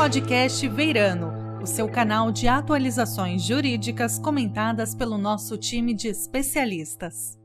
podcast Veirano, o seu canal de atualizações jurídicas comentadas pelo nosso time de especialistas.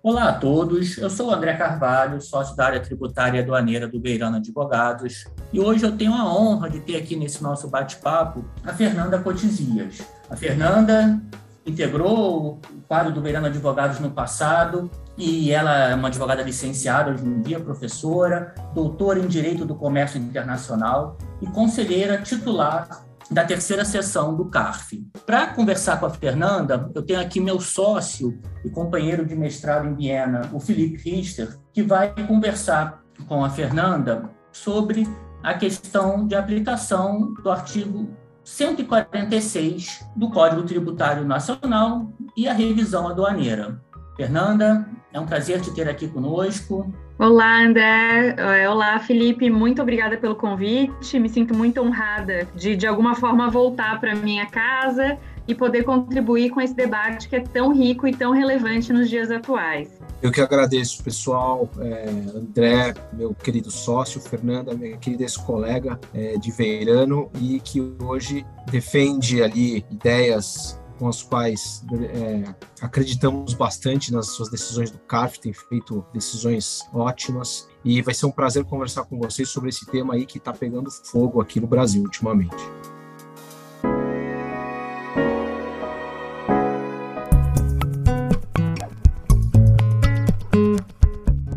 Olá a todos, eu sou o André Carvalho, sócio da área tributária e aduaneira do Beirano Advogados, e hoje eu tenho a honra de ter aqui nesse nosso bate-papo a Fernanda Cotizias. A Fernanda integrou o quadro do Beirano Advogados no passado e ela é uma advogada licenciada hoje em dia, professora, doutora em Direito do Comércio Internacional e conselheira titular da terceira sessão do CARF. Para conversar com a Fernanda, eu tenho aqui meu sócio e companheiro de mestrado em Viena, o Felipe Richter, que vai conversar com a Fernanda sobre a questão de aplicação do artigo 146 do Código Tributário Nacional e a revisão aduaneira. Fernanda, é um prazer te ter aqui conosco. Olá, André. É, olá, Felipe. Muito obrigada pelo convite. Me sinto muito honrada de, de alguma forma, voltar para minha casa e poder contribuir com esse debate que é tão rico e tão relevante nos dias atuais. Eu que agradeço, pessoal. É, André, meu querido sócio, Fernanda, minha querida ex-colega é, de Veirano e que hoje defende ali ideias com as quais é, acreditamos bastante nas suas decisões do CARF, tem feito decisões ótimas. E vai ser um prazer conversar com vocês sobre esse tema aí que está pegando fogo aqui no Brasil ultimamente.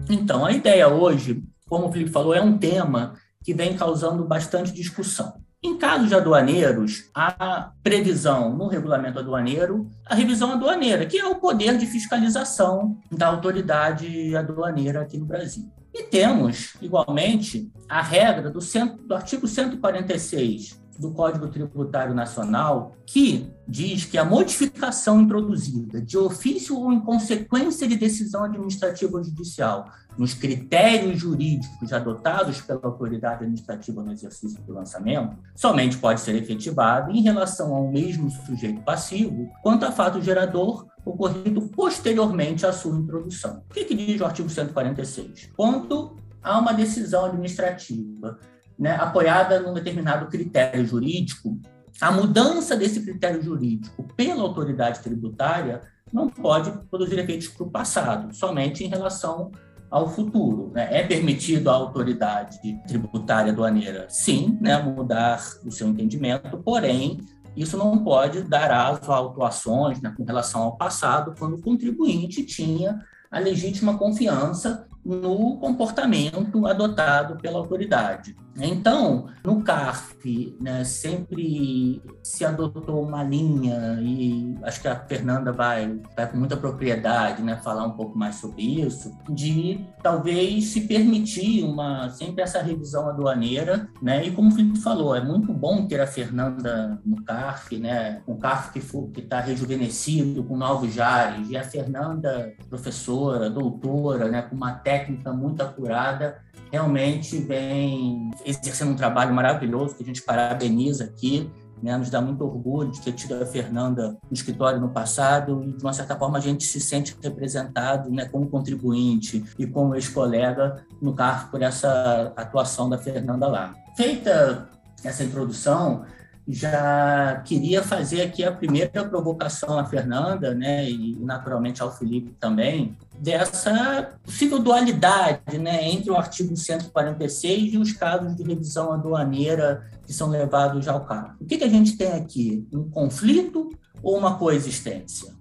Então, a ideia hoje, como o Felipe falou, é um tema que vem causando bastante discussão. Em casos de aduaneiros, há previsão no regulamento aduaneiro, a revisão aduaneira, que é o poder de fiscalização da autoridade aduaneira aqui no Brasil. E temos, igualmente, a regra do, cento, do artigo 146 do Código Tributário Nacional, que diz que a modificação introduzida de ofício ou em consequência de decisão administrativa ou judicial nos critérios jurídicos adotados pela autoridade administrativa no exercício do lançamento, somente pode ser efetivada em relação ao mesmo sujeito passivo quanto a fato gerador ocorrido posteriormente à sua introdução. O que, que diz o artigo 146? Quanto a uma decisão administrativa né, apoiada num determinado critério jurídico, a mudança desse critério jurídico pela autoridade tributária não pode produzir efeitos para o passado, somente em relação ao futuro. Né? É permitido à autoridade tributária aduaneira, sim, né, mudar o seu entendimento, porém, isso não pode dar aso a autuações né, com relação ao passado, quando o contribuinte tinha a legítima confiança no comportamento adotado pela autoridade. Então, no CARF, né, sempre se adotou uma linha, e acho que a Fernanda vai, vai com muita propriedade né, falar um pouco mais sobre isso, de talvez se permitir uma, sempre essa revisão aduaneira, né, e como o Felipe falou, é muito bom ter a Fernanda no CARF, né, um CARF que está rejuvenescido, com novos jares, e a Fernanda, professora, doutora, né, com uma técnica muito acurada, realmente vem exercendo um trabalho maravilhoso que a gente parabeniza aqui. Né, nos dá muito orgulho de ter tido a Fernanda no escritório no passado e, de uma certa forma, a gente se sente representado né, como contribuinte e como ex-colega no cargo por essa atuação da Fernanda lá. Feita essa introdução, já queria fazer aqui a primeira provocação à Fernanda, né, e naturalmente ao Felipe também, dessa possível dualidade né, entre o artigo 146 e os casos de revisão aduaneira que são levados ao cargo. O que, que a gente tem aqui? Um conflito ou uma coexistência?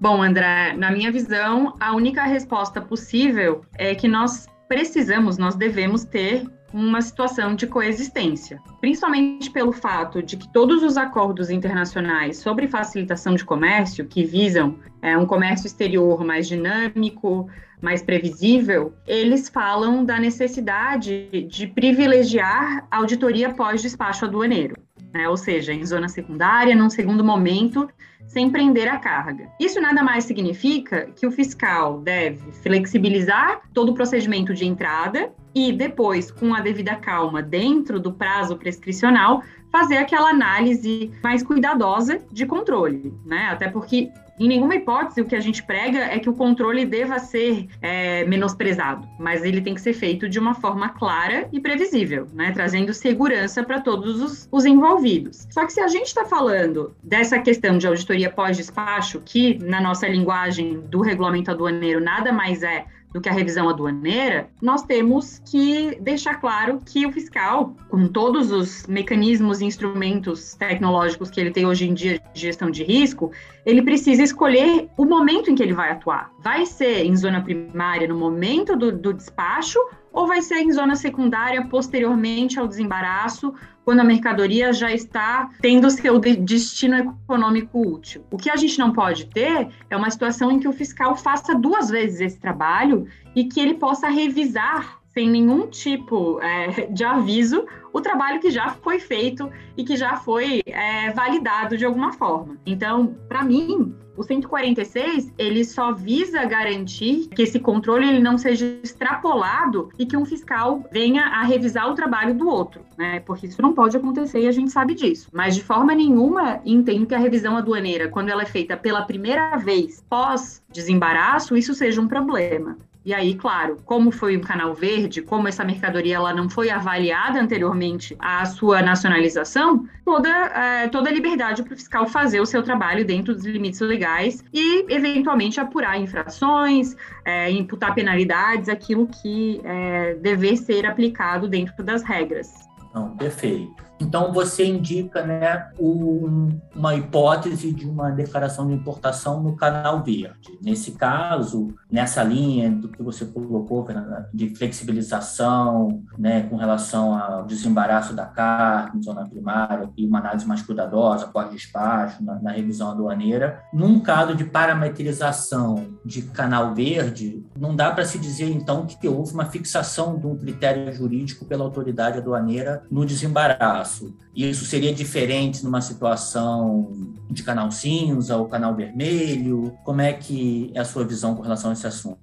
Bom, André, na minha visão, a única resposta possível é que nós precisamos, nós devemos ter uma situação de coexistência, principalmente pelo fato de que todos os acordos internacionais sobre facilitação de comércio, que visam é, um comércio exterior mais dinâmico, mais previsível, eles falam da necessidade de privilegiar a auditoria pós-despacho aduaneiro, né? ou seja, em zona secundária, num segundo momento, sem prender a carga. Isso nada mais significa que o fiscal deve flexibilizar todo o procedimento de entrada e depois, com a devida calma, dentro do prazo prescricional, fazer aquela análise mais cuidadosa de controle, né? Até porque Em nenhuma hipótese, o que a gente prega é que o controle deva ser é, menosprezado, mas ele tem que ser feito de uma forma clara e previsível, né? trazendo segurança para todos os, os envolvidos. Só que se a gente está falando dessa questão de auditoria pós-despacho, que na nossa linguagem do regulamento aduaneiro nada mais é do que a revisão aduaneira, nós temos que deixar claro que o fiscal, com todos os mecanismos e instrumentos tecnológicos que ele tem hoje em dia de gestão de risco, ele precisa escolher o momento em que ele vai atuar. Vai ser em zona primária, no momento do, do despacho, ou vai ser em zona secundária posteriormente ao desembaraço, quando a mercadoria já está tendo seu destino econômico útil. O que a gente não pode ter é uma situação em que o fiscal faça duas vezes esse trabalho e que ele possa revisar sem nenhum tipo é, de aviso o trabalho que já foi feito e que já foi é, validado de alguma forma. Então, para mim, o 146, ele só visa garantir que esse controle ele não seja extrapolado e que um fiscal venha a revisar o trabalho do outro, né? Porque isso não pode acontecer e a gente sabe disso. Mas de forma nenhuma entendo que a revisão aduaneira, quando ela é feita pela primeira vez pós desembaraço, isso seja um problema. E aí, claro, como foi um canal verde, como essa mercadoria ela não foi avaliada anteriormente à sua nacionalização, toda, é, toda a liberdade para o fiscal fazer o seu trabalho dentro dos limites legais e, eventualmente, apurar infrações, é, imputar penalidades, aquilo que é, dever ser aplicado dentro das regras. Não, perfeito. Então, você indica né, um, uma hipótese de uma declaração de importação no canal verde. Nesse caso, nessa linha do que você colocou, de flexibilização né, com relação ao desembaraço da carne, zona primária, e uma análise mais cuidadosa, pós-despacho, na, na revisão aduaneira. Num caso de parametrização de canal verde, não dá para se dizer, então, que houve uma fixação de um critério jurídico pela autoridade aduaneira no desembaraço. Isso seria diferente numa situação de canal cinza ou canal vermelho? Como é que é a sua visão com relação a esse assunto?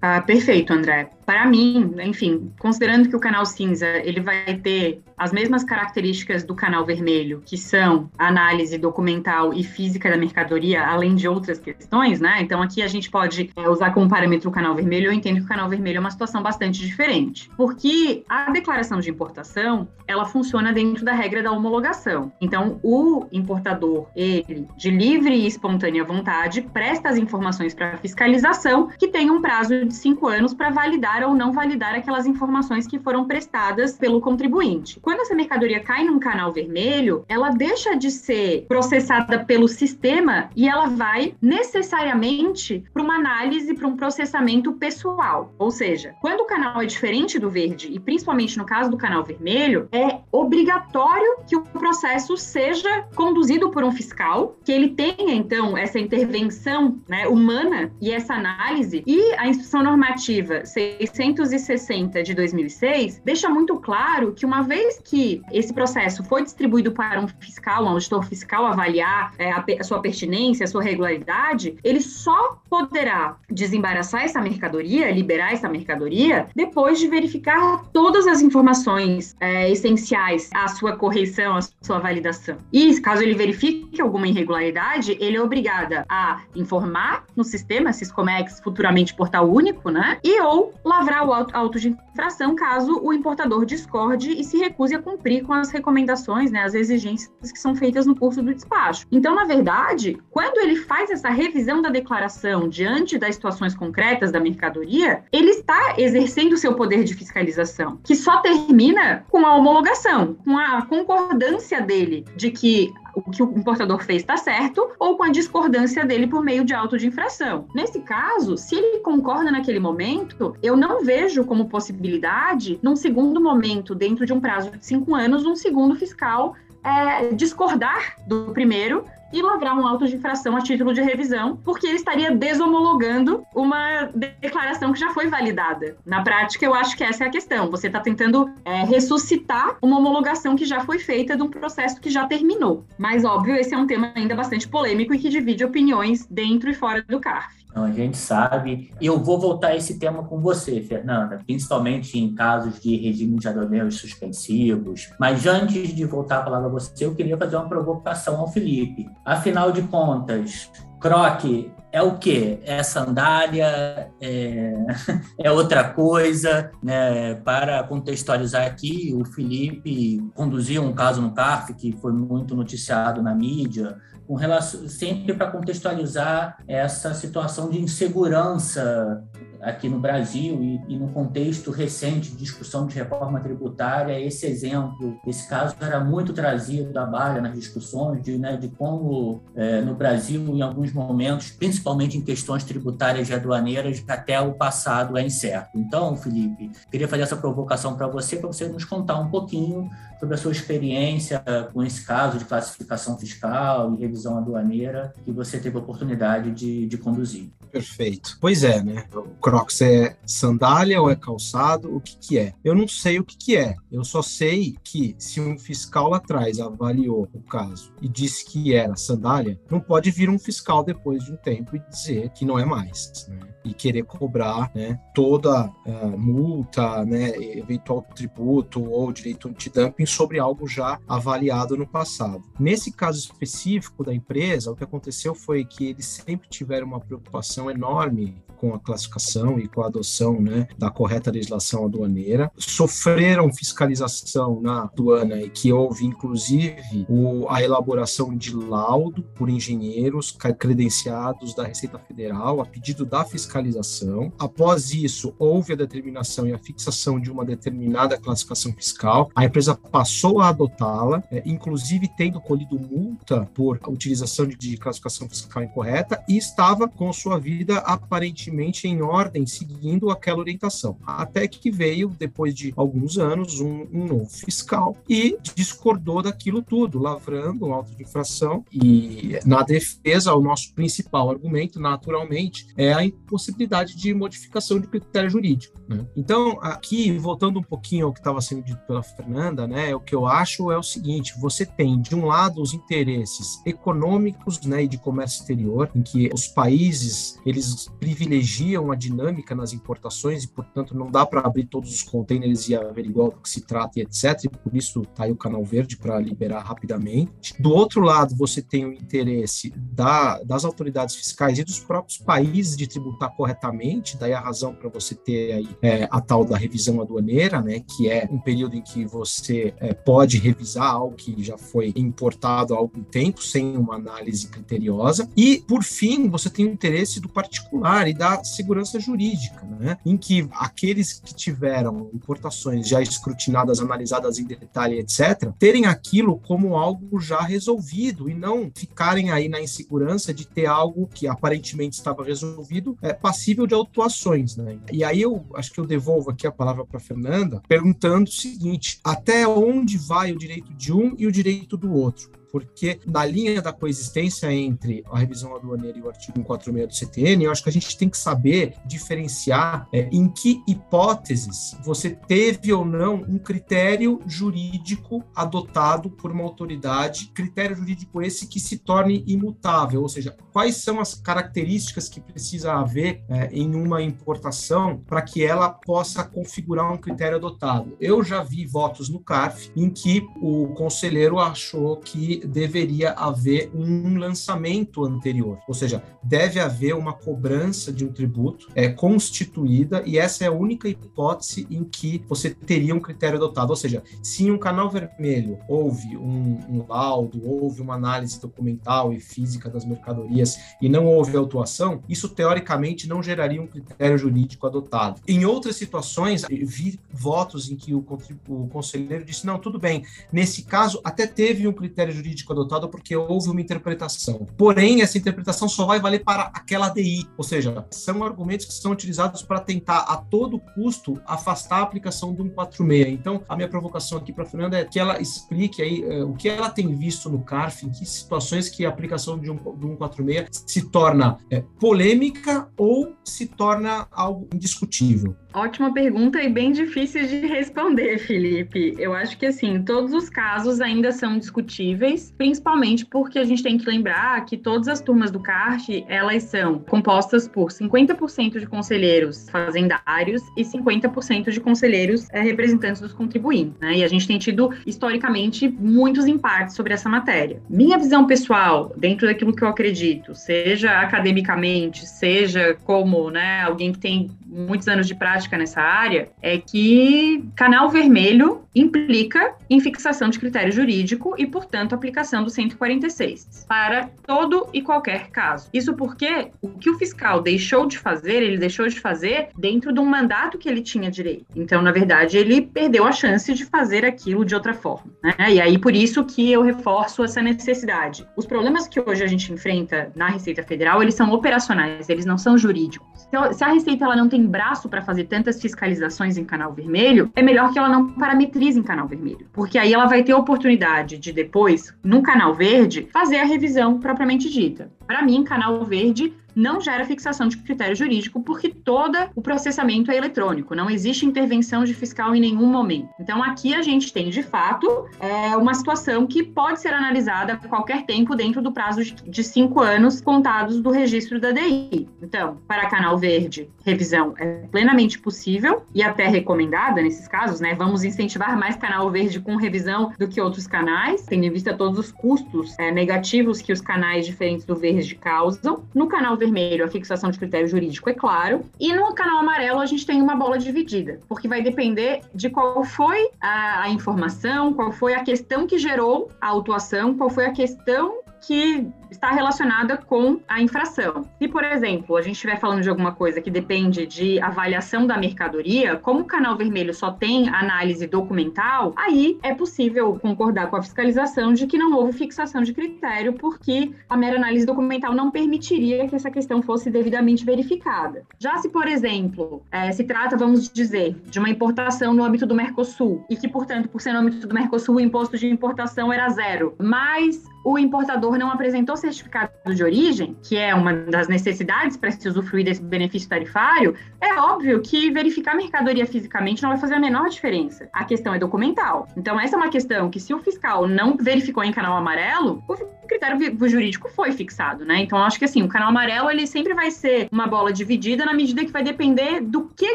Ah, perfeito, André. Para mim, enfim, considerando que o canal cinza ele vai ter as mesmas características do canal vermelho, que são análise documental e física da mercadoria, além de outras questões, né? Então aqui a gente pode é, usar como parâmetro o canal vermelho. Eu entendo que o canal vermelho é uma situação bastante diferente, porque a declaração de importação ela funciona dentro da regra da homologação. Então o importador ele de livre e espontânea vontade presta as informações para fiscalização, que tem um prazo de cinco anos para validar ou não validar aquelas informações que foram prestadas pelo contribuinte. Quando essa mercadoria cai num canal vermelho, ela deixa de ser processada pelo sistema e ela vai necessariamente para uma análise, para um processamento pessoal. Ou seja, quando o canal é diferente do verde, e principalmente no caso do canal vermelho, é obrigatório que o processo seja conduzido por um fiscal, que ele tenha então essa intervenção né, humana e essa análise, e a instrução normativa 660 de 2006 deixa muito claro que uma vez que esse processo foi distribuído para um fiscal, um auditor fiscal avaliar é, a, a sua pertinência, a sua regularidade, ele só poderá desembaraçar essa mercadoria, liberar essa mercadoria, depois de verificar todas as informações é, essenciais à sua correção, à sua validação. E caso ele verifique alguma irregularidade, ele é obrigado a informar no sistema Siscomex, futuramente portal único, né? E ou lavrar o auto de infração caso o importador discorde e se recuse a cumprir com as recomendações, né, as exigências que são feitas no curso do despacho. Então, na verdade, quando ele faz essa revisão da declaração diante das situações concretas da mercadoria, ele está exercendo seu poder de fiscalização, que só termina com a homologação, com a concordância dele de que o que o importador fez está certo ou com a discordância dele por meio de auto de infração. Nesse caso, se ele concorda naquele momento, eu não vejo como possibilidade, num segundo momento, dentro de um prazo de cinco anos, um segundo fiscal é, discordar do primeiro e lavrar um auto de infração a título de revisão, porque ele estaria desomologando uma declaração que já foi validada. Na prática, eu acho que essa é a questão. Você está tentando é, ressuscitar uma homologação que já foi feita de um processo que já terminou. Mas, óbvio, esse é um tema ainda bastante polêmico e que divide opiniões dentro e fora do CARF. Então, a gente sabe. Eu vou voltar a esse tema com você, Fernanda, principalmente em casos de regime de aduaneiros suspensivos. Mas antes de voltar a palavra a você, eu queria fazer uma provocação ao Felipe. Afinal de contas, croque é o quê? É sandália? É, é outra coisa? Né? Para contextualizar aqui, o Felipe conduziu um caso no CARF que foi muito noticiado na mídia, com relação, sempre para contextualizar essa situação de insegurança aqui no Brasil e, e, no contexto recente de discussão de reforma tributária, esse exemplo, esse caso era muito trazido à baila nas discussões de, né, de como é, no Brasil, em alguns momentos, principalmente em questões tributárias e aduaneiras, até o passado é incerto. Então, Felipe, queria fazer essa provocação para você, para você nos contar um pouquinho sobre a sua experiência com esse caso de classificação fiscal e revisão aduaneira que você teve a oportunidade de, de conduzir. Perfeito. Pois é, né? Crocs é sandália ou é calçado? O que, que é? Eu não sei o que, que é. Eu só sei que se um fiscal lá atrás avaliou o caso e disse que era sandália, não pode vir um fiscal depois de um tempo e dizer que não é mais. Né? E querer cobrar né, toda uh, multa, né, eventual tributo ou direito antidumping sobre algo já avaliado no passado. Nesse caso específico da empresa, o que aconteceu foi que eles sempre tiveram uma preocupação enorme com a classificação e com a adoção né, da correta legislação aduaneira, sofreram fiscalização na aduana e que houve inclusive o, a elaboração de laudo por engenheiros credenciados da Receita Federal a pedido da fiscalização. Após isso, houve a determinação e a fixação de uma determinada classificação fiscal. A empresa passou a adotá-la, é, inclusive tendo colhido multa por utilização de, de classificação fiscal incorreta e estava com sua vida aparentemente aparentemente em ordem, seguindo aquela orientação. Até que veio, depois de alguns anos, um, um novo fiscal e discordou daquilo tudo, lavrando um auto de infração. E na defesa, o nosso principal argumento, naturalmente, é a impossibilidade de modificação de critério jurídico. Né? Então, aqui, voltando um pouquinho ao que estava sendo dito pela Fernanda, né, o que eu acho é o seguinte: você tem, de um lado, os interesses econômicos né, e de comércio exterior, em que os países eles privilegiam privilegiam a dinâmica nas importações e, portanto, não dá para abrir todos os containers e averiguar do que se trata e etc. E por isso está aí o canal verde para liberar rapidamente. Do outro lado, você tem o interesse da, das autoridades fiscais e dos próprios países de tributar corretamente, daí a razão para você ter aí é, a tal da revisão aduaneira, né, que é um período em que você é, pode revisar algo que já foi importado há algum tempo sem uma análise criteriosa. E, por fim, você tem o interesse do particular e da da segurança jurídica, né? em que aqueles que tiveram importações já escrutinadas, analisadas em detalhe, etc., terem aquilo como algo já resolvido e não ficarem aí na insegurança de ter algo que aparentemente estava resolvido, é, passível de autuações. Né? E aí eu acho que eu devolvo aqui a palavra para Fernanda, perguntando o seguinte: até onde vai o direito de um e o direito do outro? Porque na linha da coexistência entre a revisão aduaneira e o artigo 146 do CTN, eu acho que a gente tem que saber diferenciar é, em que hipóteses você teve ou não um critério jurídico adotado por uma autoridade, critério jurídico esse que se torne imutável, ou seja, quais são as características que precisa haver é, em uma importação para que ela possa configurar um critério adotado. Eu já vi votos no CARF em que o conselheiro achou que deveria haver um lançamento anterior, ou seja, deve haver uma cobrança de um tributo é, constituída e essa é a única hipótese em que você teria um critério adotado, ou seja, se em um canal vermelho houve um, um laudo, houve uma análise documental e física das mercadorias e não houve autuação, isso teoricamente não geraria um critério jurídico adotado. Em outras situações, vi votos em que o, o conselheiro disse, não, tudo bem, nesse caso até teve um critério jurídico jurídico adotado porque houve uma interpretação. Porém, essa interpretação só vai valer para aquela DI, ou seja, são argumentos que são utilizados para tentar a todo custo afastar a aplicação do 146. Então, a minha provocação aqui para a Fernanda é que ela explique aí uh, o que ela tem visto no CARF, em que situações que a aplicação de um, do 146 se torna é, polêmica ou se torna algo indiscutível. Ótima pergunta e bem difícil de responder, Felipe. Eu acho que assim, todos os casos ainda são discutíveis mais, principalmente porque a gente tem que lembrar que todas as turmas do CART, elas são compostas por 50% de conselheiros fazendários e 50% de conselheiros é, representantes dos contribuintes, né? E a gente tem tido, historicamente, muitos impactos sobre essa matéria. Minha visão pessoal, dentro daquilo que eu acredito, seja academicamente, seja como, né, alguém que tem muitos anos de prática nessa área, é que canal vermelho implica em fixação de critério jurídico e, portanto, aplicação do 146 para todo e qualquer caso. Isso porque o que o fiscal deixou de fazer, ele deixou de fazer dentro de um mandato que ele tinha direito. Então, na verdade, ele perdeu a chance de fazer aquilo de outra forma. Né? E aí, por isso que eu reforço essa necessidade. Os problemas que hoje a gente enfrenta na Receita Federal, eles são operacionais, eles não são jurídicos. Se a Receita ela não tem braço para fazer tantas fiscalizações em canal vermelho, é melhor que ela não parametrize em canal vermelho, porque aí ela vai ter oportunidade de depois, num canal verde, fazer a revisão propriamente dita. Para mim, canal verde não gera fixação de critério jurídico, porque todo o processamento é eletrônico, não existe intervenção de fiscal em nenhum momento. Então, aqui a gente tem, de fato, é, uma situação que pode ser analisada a qualquer tempo dentro do prazo de cinco anos contados do registro da DI. Então, para canal verde, revisão é plenamente possível e até recomendada nesses casos, né? Vamos incentivar mais canal verde com revisão do que outros canais, tendo em vista todos os custos é, negativos que os canais diferentes do verde causam. No canal verde, vermelho, a fixação de critério jurídico, é claro. E no canal amarelo, a gente tem uma bola dividida, porque vai depender de qual foi a, a informação, qual foi a questão que gerou a autuação, qual foi a questão que está relacionada com a infração. Se, por exemplo, a gente estiver falando de alguma coisa que depende de avaliação da mercadoria, como o canal vermelho só tem análise documental, aí é possível concordar com a fiscalização de que não houve fixação de critério, porque a mera análise documental não permitiria que essa questão fosse devidamente verificada. Já se, por exemplo, é, se trata, vamos dizer, de uma importação no âmbito do Mercosul, e que, portanto, por ser no âmbito do Mercosul, o imposto de importação era zero, mas o importador não apresentou certificado de origem, que é uma das necessidades para se usufruir desse benefício tarifário, é óbvio que verificar a mercadoria fisicamente não vai fazer a menor diferença. A questão é documental. Então, essa é uma questão que, se o fiscal não verificou em canal amarelo, o critério jurídico foi fixado, né? Então, acho que assim, o canal amarelo ele sempre vai ser uma bola dividida na medida que vai depender do que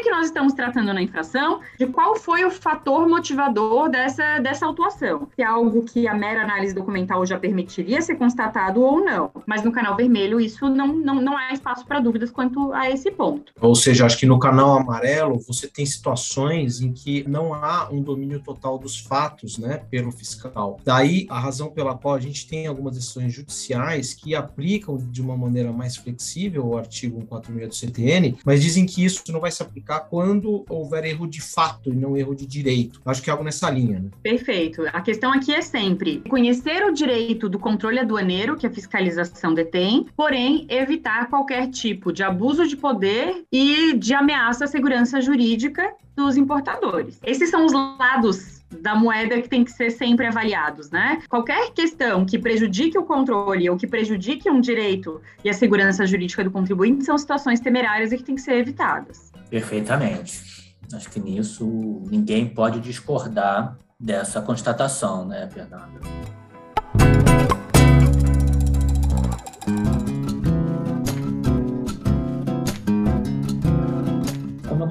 que nós estamos tratando na infração, de qual foi o fator motivador dessa, dessa autuação. Se é algo que a mera análise documental já permitiria ser constatado ou não. Mas no canal vermelho, isso não, não, não há espaço para dúvidas quanto a esse ponto. Ou seja, acho que no canal amarelo você tem situações em que não há um domínio total dos fatos, né, pelo fiscal. Daí a razão pela qual a gente tem algumas decisões judiciais que aplicam de uma maneira mais flexível o artigo 146 do CTN, mas dizem que isso não vai se aplicar quando houver erro de fato e não erro de direito. Acho que é algo nessa linha, né? Perfeito. A questão aqui é sempre conhecer o direito do controle aduaneiro que a fiscalização detém, porém evitar qualquer tipo de abuso de poder e de ameaça à segurança jurídica dos importadores. Esses são os lados da moeda que tem que ser sempre avaliados, né? Qualquer questão que prejudique o controle ou que prejudique um direito e a segurança jurídica do contribuinte são situações temerárias e que têm que ser evitadas. Perfeitamente. Acho que nisso ninguém pode discordar dessa constatação, né, Fernanda?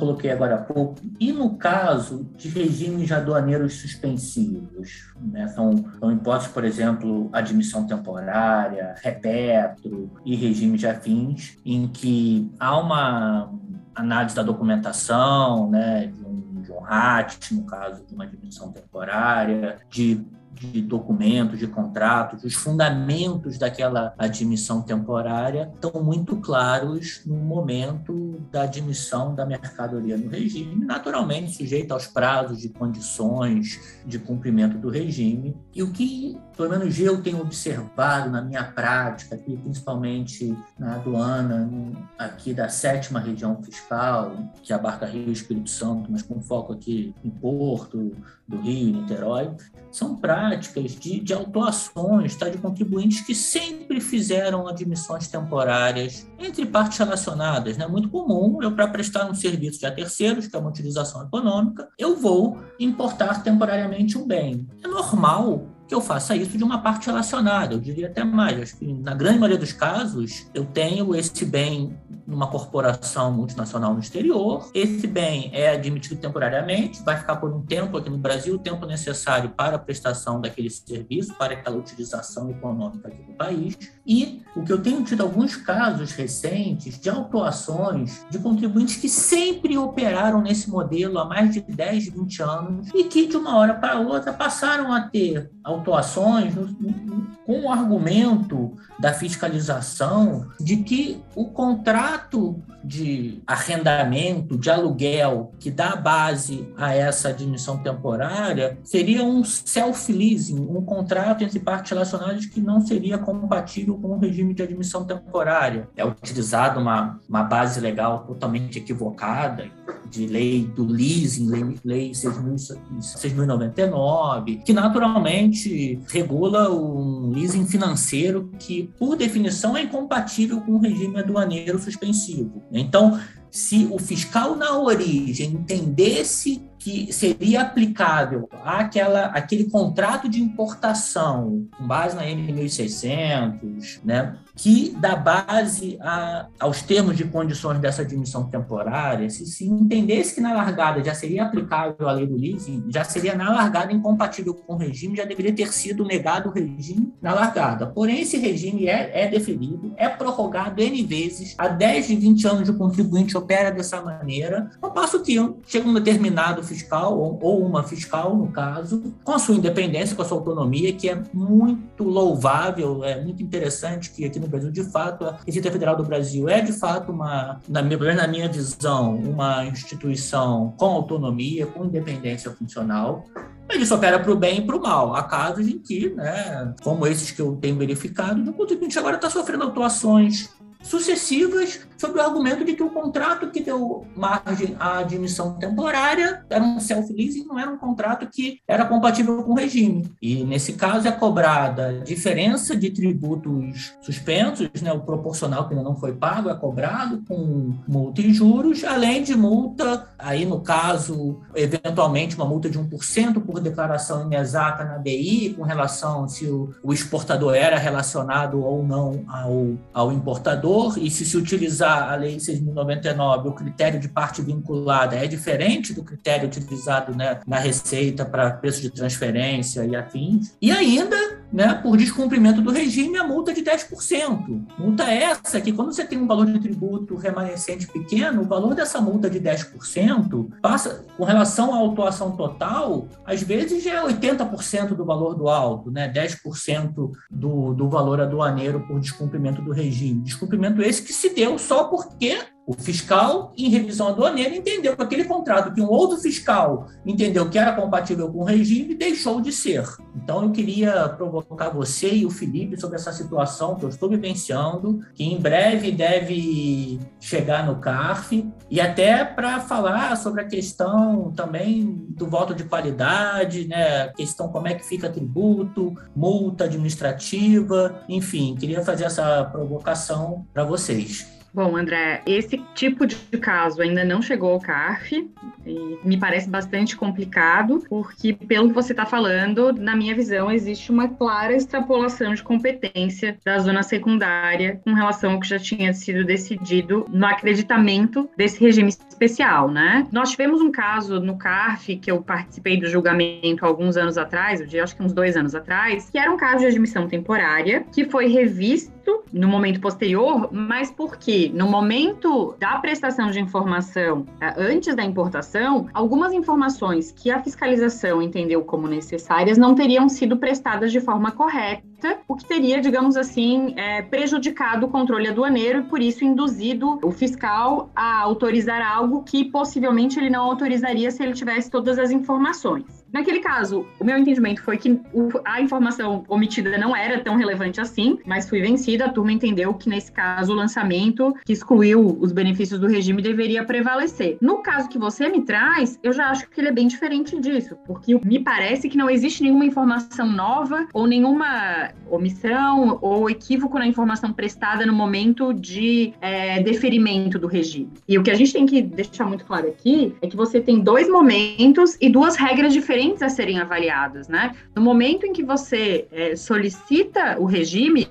Coloquei agora há pouco, e no caso de regimes aduaneiros suspensivos? Né? São, são impostos, por exemplo, admissão temporária, repetro e regimes de afins, em que há uma análise da documentação, né, de um, de um RAT, no caso de uma admissão temporária, de de documentos, de contratos, os fundamentos daquela admissão temporária estão muito claros no momento da admissão da mercadoria no regime, naturalmente sujeita aos prazos de condições de cumprimento do regime. E o que, pelo menos eu tenho observado na minha prática, aqui, principalmente na aduana, aqui da sétima região fiscal, que abarca Rio e Espírito Santo, mas com foco aqui em Porto, do Rio e Niterói, são práticas de, de autuações tá, de contribuintes que sempre fizeram admissões temporárias entre partes relacionadas. É né? muito comum eu, para prestar um serviço de a terceiros, que é uma utilização econômica, eu vou importar temporariamente um bem. É normal que eu faça isso de uma parte relacionada. Eu diria até mais. Acho que na grande maioria dos casos, eu tenho esse bem numa corporação multinacional no exterior. Esse bem é admitido temporariamente, vai ficar por um tempo aqui no Brasil, o tempo necessário para a prestação daquele serviço, para aquela utilização econômica aqui no país. E o que eu tenho tido alguns casos recentes de autuações de contribuintes que sempre operaram nesse modelo há mais de 10, 20 anos e que de uma hora para outra passaram a ter com o argumento da fiscalização de que o contrato de arrendamento, de aluguel, que dá base a essa admissão temporária, seria um self-leasing, um contrato entre partes relacionadas que não seria compatível com o regime de admissão temporária. É utilizada uma, uma base legal totalmente equivocada, de lei do leasing, lei, lei 6.099, que naturalmente regula um leasing financeiro que, por definição, é incompatível com o regime aduaneiro suspensivo. Então, se o fiscal na origem entendesse que seria aplicável àquela, aquele contrato de importação com base na M1600, né, que dá base a, aos termos de condições dessa admissão temporária, se, se entendesse que na largada já seria aplicável a lei do leasing, já seria na largada incompatível com o regime, já deveria ter sido negado o regime na largada. Porém, esse regime é, é deferido, é prorrogado N vezes, há 10 de 20 anos o contribuinte opera dessa maneira, ao passo que chega um determinado fiscal, ou, ou uma fiscal, no caso, com a sua independência, com a sua autonomia, que é muito louvável, é muito interessante que aqui no Brasil, de fato, a Receita Federal do Brasil é, de fato, uma, na minha, na minha visão, uma instituição com autonomia, com independência funcional, ele só opera para o bem e para o mal. Há casos em que, né, como esses que eu tenho verificado, o contribuinte agora está sofrendo atuações sucessivas sob o argumento de que o contrato que deu margem à admissão temporária era um self-leasing, não era um contrato que era compatível com o regime. E, nesse caso, é cobrada diferença de tributos suspensos, né, o proporcional que ainda não foi pago é cobrado com multa e juros, além de multa, aí no caso, eventualmente uma multa de 1% por declaração inexata na DI, com relação se o, o exportador era relacionado ou não ao, ao importador, e se se utilizar a Lei 6.099, o critério de parte vinculada é diferente do critério utilizado né, na Receita para preço de transferência e afins. E ainda, né, por descumprimento do regime, a multa de 10%. Multa essa que, quando você tem um valor de tributo remanescente pequeno, o valor dessa multa de 10% passa, com relação à autuação total, às vezes já é 80% do valor do auto, né, 10% do, do valor aduaneiro por descumprimento do regime. Descumprimento esse que se deu só porque o fiscal, em revisão aduaneira, entendeu que aquele contrato que um outro fiscal entendeu que era compatível com o regime deixou de ser. Então, eu queria provocar você e o Felipe sobre essa situação que eu estou vivenciando, que em breve deve chegar no CARF, e até para falar sobre a questão também do voto de qualidade, né? a questão como é que fica tributo, multa administrativa, enfim, queria fazer essa provocação para vocês. Bom, André, esse tipo de caso ainda não chegou ao CARF e me parece bastante complicado, porque, pelo que você está falando, na minha visão, existe uma clara extrapolação de competência da zona secundária com relação ao que já tinha sido decidido no acreditamento desse regime especial, né? Nós tivemos um caso no CARF, que eu participei do julgamento alguns anos atrás, eu acho que uns dois anos atrás, que era um caso de admissão temporária, que foi no momento posterior, mas porque no momento da prestação de informação, antes da importação, algumas informações que a fiscalização entendeu como necessárias não teriam sido prestadas de forma correta o que teria, digamos assim, é, prejudicado o controle aduaneiro e, por isso, induzido o fiscal a autorizar algo que possivelmente ele não autorizaria se ele tivesse todas as informações. Naquele caso, o meu entendimento foi que a informação omitida não era tão relevante assim, mas fui vencida. A turma entendeu que, nesse caso, o lançamento que excluiu os benefícios do regime deveria prevalecer. No caso que você me traz, eu já acho que ele é bem diferente disso, porque me parece que não existe nenhuma informação nova ou nenhuma omissão ou equívoco na informação prestada no momento de é, deferimento do regime. E o que a gente tem que deixar muito claro aqui é que você tem dois momentos e duas regras diferentes a serem avaliadas, né? No momento em que você é, solicita o regime,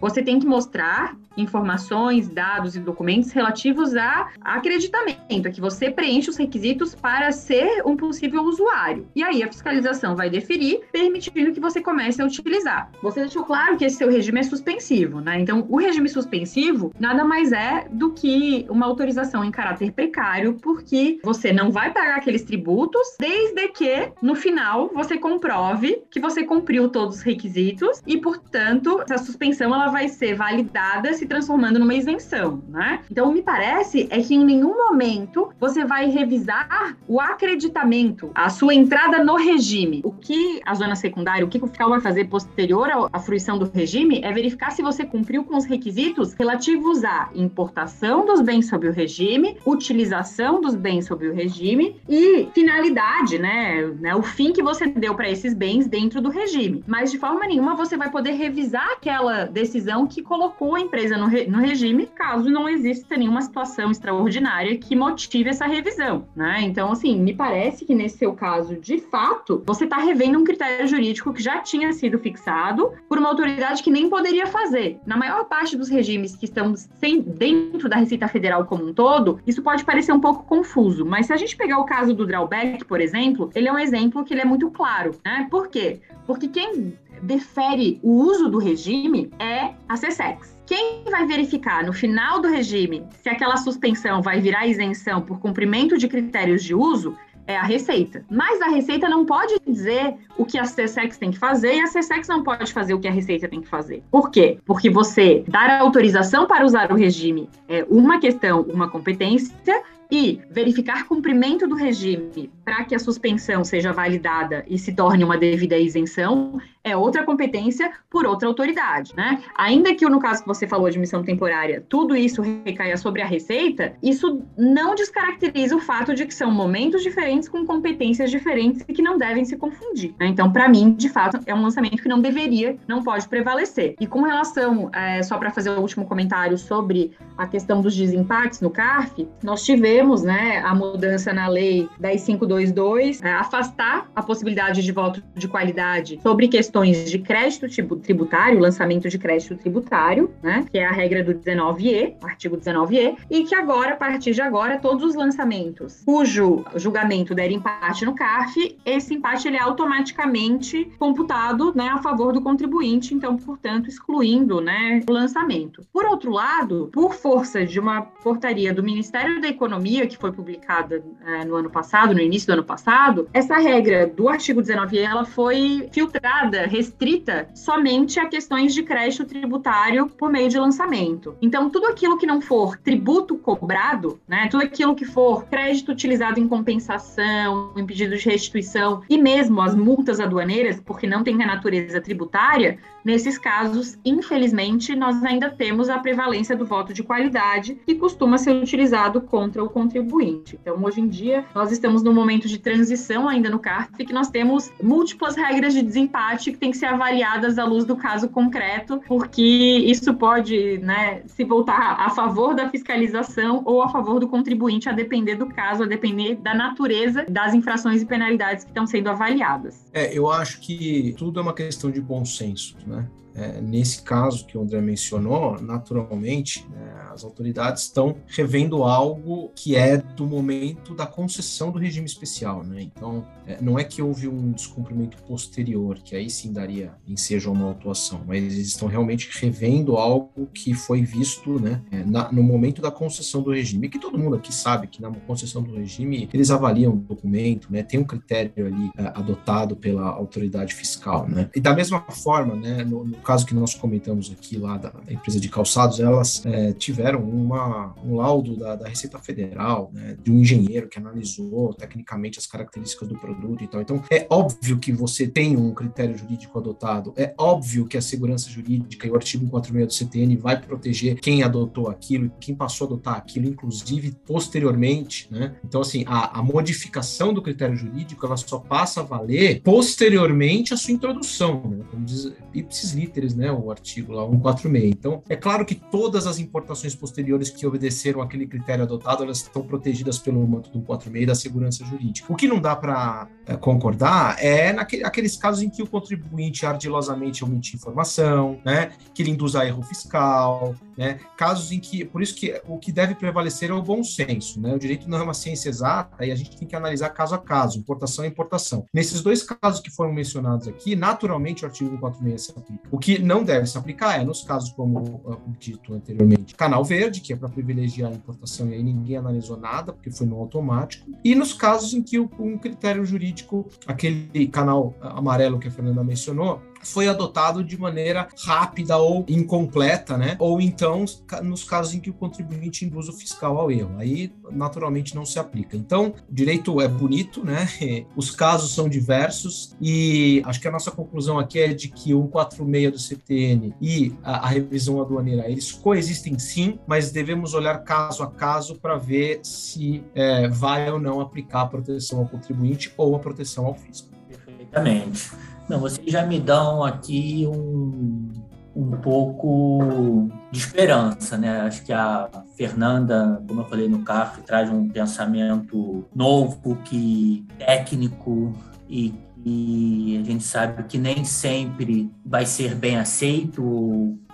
você tem que mostrar informações, dados e documentos relativos a acreditamento, a que você preenche os requisitos para ser um possível usuário. E aí a fiscalização vai deferir, permitindo que você comece a utilizar. Você deixou claro que esse seu regime é suspensivo, né? Então, o regime suspensivo nada mais é do que uma autorização em caráter precário, porque você não vai pagar aqueles tributos, desde que no final você comprove que você cumpriu todos os requisitos e, portanto, essa suspensão ela vai ser validada se transformando numa isenção, né? Então, me parece é que em nenhum momento você vai revisar o acreditamento, a sua entrada no regime. O que a zona secundária, o que o fiscal vai fazer posterior à fruição do regime é verificar se você cumpriu com os requisitos relativos à importação dos bens sob o regime, utilização dos bens sob o regime e finalidade, né? né o fim que você deu para esses bens dentro do regime. Mas de forma nenhuma você vai poder revisar aquela decisão que colocou a empresa no, re, no regime, caso não exista nenhuma situação extraordinária que motive essa revisão, né? Então, assim, me parece que nesse seu caso, de fato, você está revendo um critério jurídico que já tinha sido fixado por uma autoridade que nem poderia fazer. Na maior parte dos regimes que estão sem, dentro da Receita Federal como um todo, isso pode parecer um pouco confuso, mas se a gente pegar o caso do drawback, por exemplo, ele é um exemplo que ele é muito claro, né? Por quê? Porque quem defere o uso do regime é a CSEX. Quem vai verificar no final do regime se aquela suspensão vai virar isenção por cumprimento de critérios de uso é a Receita. Mas a Receita não pode dizer o que a CSEX tem que fazer e a CSEX não pode fazer o que a Receita tem que fazer. Por quê? Porque você dar autorização para usar o regime é uma questão, uma competência, e verificar cumprimento do regime para que a suspensão seja validada e se torne uma devida isenção é outra competência por outra autoridade, né? Ainda que no caso que você falou de missão temporária, tudo isso recaia sobre a Receita, isso não descaracteriza o fato de que são momentos diferentes com competências diferentes e que não devem se confundir. Né? Então, para mim, de fato, é um lançamento que não deveria, não pode prevalecer. E com relação, é, só para fazer o último comentário sobre a questão dos desempates no CARF, nós tivemos, né, a mudança na lei 10522, é, afastar a possibilidade de voto de qualidade sobre questões questões de crédito tributário, lançamento de crédito tributário, né, que é a regra do 19E, artigo 19E, e que agora, a partir de agora, todos os lançamentos cujo julgamento der empate no CARF, esse empate ele é automaticamente computado né, a favor do contribuinte, então, portanto, excluindo né, o lançamento. Por outro lado, por força de uma portaria do Ministério da Economia, que foi publicada é, no ano passado, no início do ano passado, essa regra do artigo 19E ela foi filtrada restrita somente a questões de crédito tributário por meio de lançamento. Então, tudo aquilo que não for tributo cobrado, né, tudo aquilo que for crédito utilizado em compensação, em pedido de restituição e mesmo as multas aduaneiras, porque não tem a natureza tributária, nesses casos, infelizmente, nós ainda temos a prevalência do voto de qualidade que costuma ser utilizado contra o contribuinte. Então, hoje em dia, nós estamos num momento de transição ainda no CARF que nós temos múltiplas regras de desempate que tem que ser avaliadas à luz do caso concreto, porque isso pode né, se voltar a favor da fiscalização ou a favor do contribuinte, a depender do caso, a depender da natureza das infrações e penalidades que estão sendo avaliadas. É, eu acho que tudo é uma questão de bom senso, né? né? É, nesse caso que o André mencionou, naturalmente, né, as autoridades estão revendo algo que é do momento da concessão do regime especial. Né? Então, é, não é que houve um descumprimento posterior, que aí sim daria ensejo a uma autuação, mas eles estão realmente revendo algo que foi visto né, é, na, no momento da concessão do regime, que todo mundo aqui sabe que na concessão do regime eles avaliam o documento, né, tem um critério ali é, adotado pela autoridade fiscal. Né? E da mesma forma, né, no, no caso que nós comentamos aqui lá da, empresa de calçados, elas é, tiveram uma, um laudo da, da Receita Federal, né, de um engenheiro que analisou tecnicamente as características do produto e tal. Então, é óbvio que você tem um critério jurídico adotado, é óbvio que a segurança jurídica e o artigo 146 do CTN vai proteger quem adotou aquilo, quem passou a adotar aquilo, inclusive posteriormente, né? Então, assim, a, a modificação do critério jurídico, ela só passa a valer posteriormente à sua introdução, né? Como diz, ipsis né, o artigo lá 146. Então, é claro que todas as importações posteriores que obedeceram aquele critério adotado, elas estão protegidas pelo manto do 146 da segurança jurídica. O que não dá para é, concordar é naqueles casos em que o contribuinte ardilosamente omite informação, né, que ele induz a erro fiscal, né, casos em que, por isso que o que deve prevalecer é o bom senso, né, o direito não é uma ciência exata e a gente tem que analisar caso a caso, importação e importação. Nesses dois casos que foram mencionados aqui, naturalmente o artigo 146 se aplica. O que não deve se aplicar é nos casos como uh, dito anteriormente, canal verde, que é para privilegiar a importação e aí ninguém analisou nada, porque foi no automático, e nos casos em que um critério jurídico, aquele canal amarelo que a Fernanda mencionou, foi adotado de maneira rápida ou incompleta, né? Ou então nos casos em que o contribuinte induz o fiscal ao erro. Aí, naturalmente, não se aplica. Então, direito é bonito, né? Os casos são diversos e acho que a nossa conclusão aqui é de que o 146 do CTN e a, a revisão aduaneira, eles coexistem sim, mas devemos olhar caso a caso para ver se é, vai ou não aplicar a proteção ao contribuinte ou a proteção ao fisco. Perfeitamente. Não, vocês já me dão aqui um, um pouco de esperança, né? Acho que a Fernanda, como eu falei no CAF, traz um pensamento novo, que técnico e e a gente sabe que nem sempre vai ser bem aceito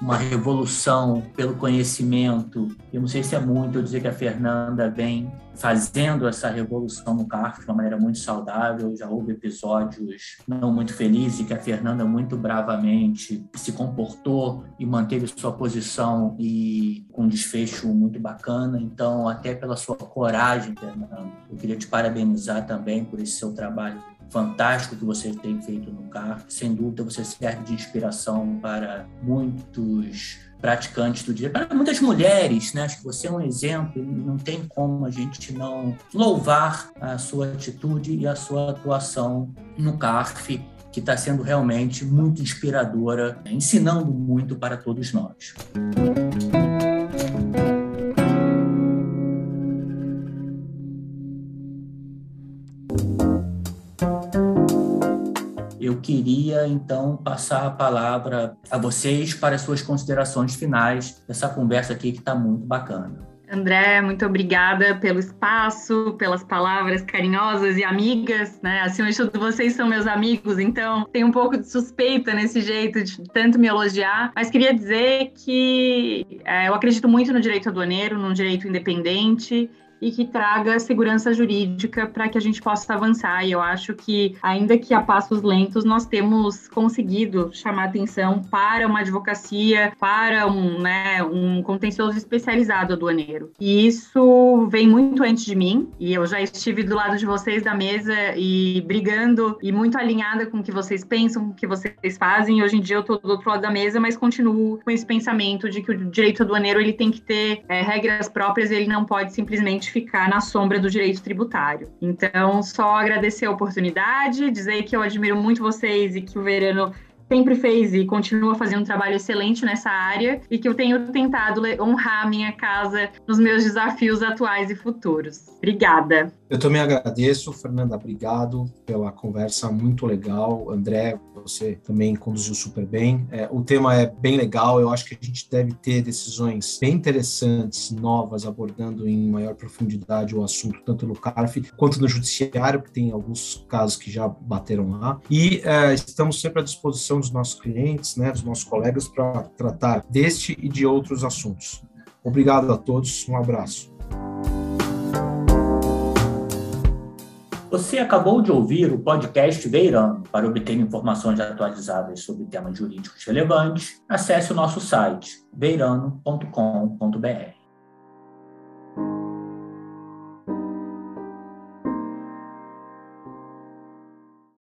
uma revolução pelo conhecimento. Eu não sei se é muito eu dizer que a Fernanda vem fazendo essa revolução no CARF de uma maneira muito saudável. Já houve episódios não muito felizes que a Fernanda muito bravamente se comportou e manteve sua posição e com um desfecho muito bacana. Então, até pela sua coragem, Fernanda, eu queria te parabenizar também por esse seu trabalho fantástico que você tem feito no carro. Sem dúvida, você serve de inspiração para muitos praticantes do direito, para muitas mulheres, né? Acho que você é um exemplo, não tem como a gente não louvar a sua atitude e a sua atuação no CARF, que está sendo realmente muito inspiradora, ensinando muito para todos nós. Eu queria então passar a palavra a vocês para as suas considerações finais dessa conversa aqui que está muito bacana. André, muito obrigada pelo espaço, pelas palavras carinhosas e amigas, né? Acima de tudo, vocês são meus amigos, então tem um pouco de suspeita nesse jeito de tanto me elogiar, mas queria dizer que é, eu acredito muito no direito aduaneiro, num direito independente e que traga segurança jurídica para que a gente possa avançar. E eu acho que, ainda que a passos lentos, nós temos conseguido chamar atenção para uma advocacia, para um, né, um contencioso especializado aduaneiro. E isso vem muito antes de mim, e eu já estive do lado de vocês da mesa e brigando e muito alinhada com o que vocês pensam, com o que vocês fazem. E hoje em dia eu estou do outro lado da mesa, mas continuo com esse pensamento de que o direito aduaneiro ele tem que ter é, regras próprias, ele não pode simplesmente ficar na sombra do direito tributário. Então, só agradecer a oportunidade, dizer que eu admiro muito vocês e que o Verano sempre fez e continua fazendo um trabalho excelente nessa área e que eu tenho tentado honrar a minha casa nos meus desafios atuais e futuros. Obrigada. Eu também agradeço, Fernanda, obrigado pela conversa muito legal. André, você também conduziu super bem. É, o tema é bem legal, eu acho que a gente deve ter decisões bem interessantes, novas, abordando em maior profundidade o assunto, tanto no CARF quanto no Judiciário, que tem alguns casos que já bateram lá. E é, estamos sempre à disposição dos nossos clientes, né, dos nossos colegas, para tratar deste e de outros assuntos. Obrigado a todos, um abraço. Você acabou de ouvir o podcast Veirano. Para obter informações atualizadas sobre temas jurídicos relevantes, acesse o nosso site veirano.com.br.